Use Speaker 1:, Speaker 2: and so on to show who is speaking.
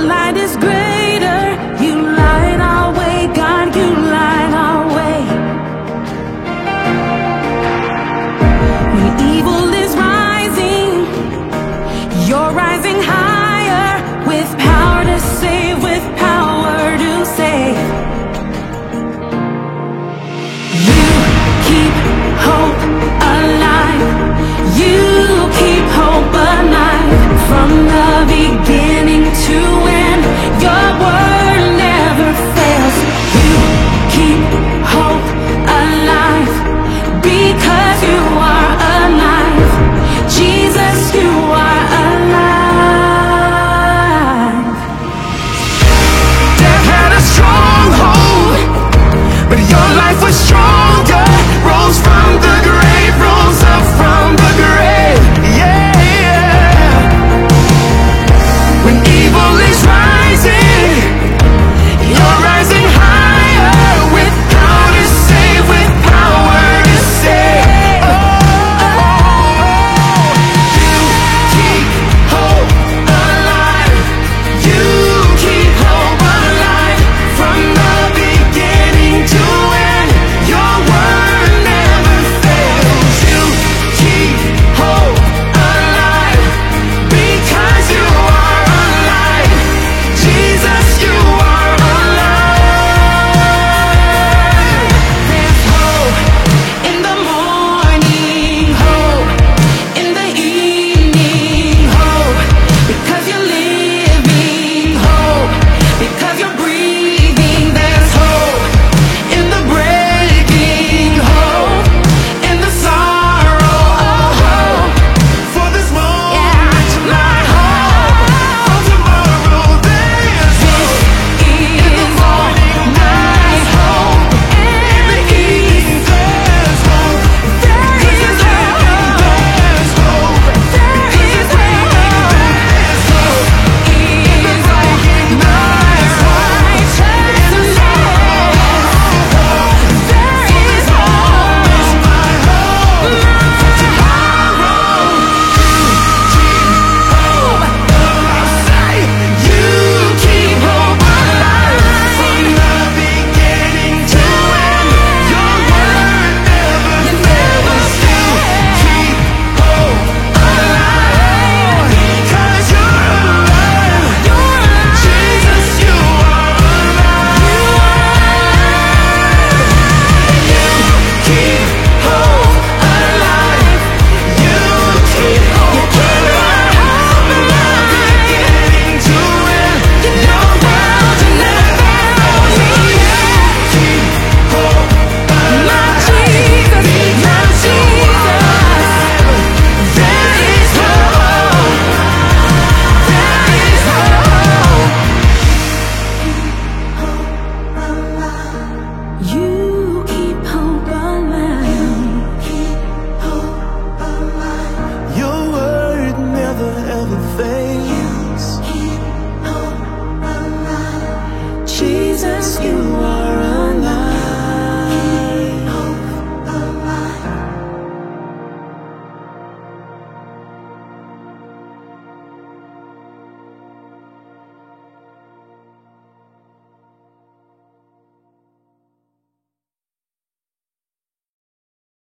Speaker 1: light is great.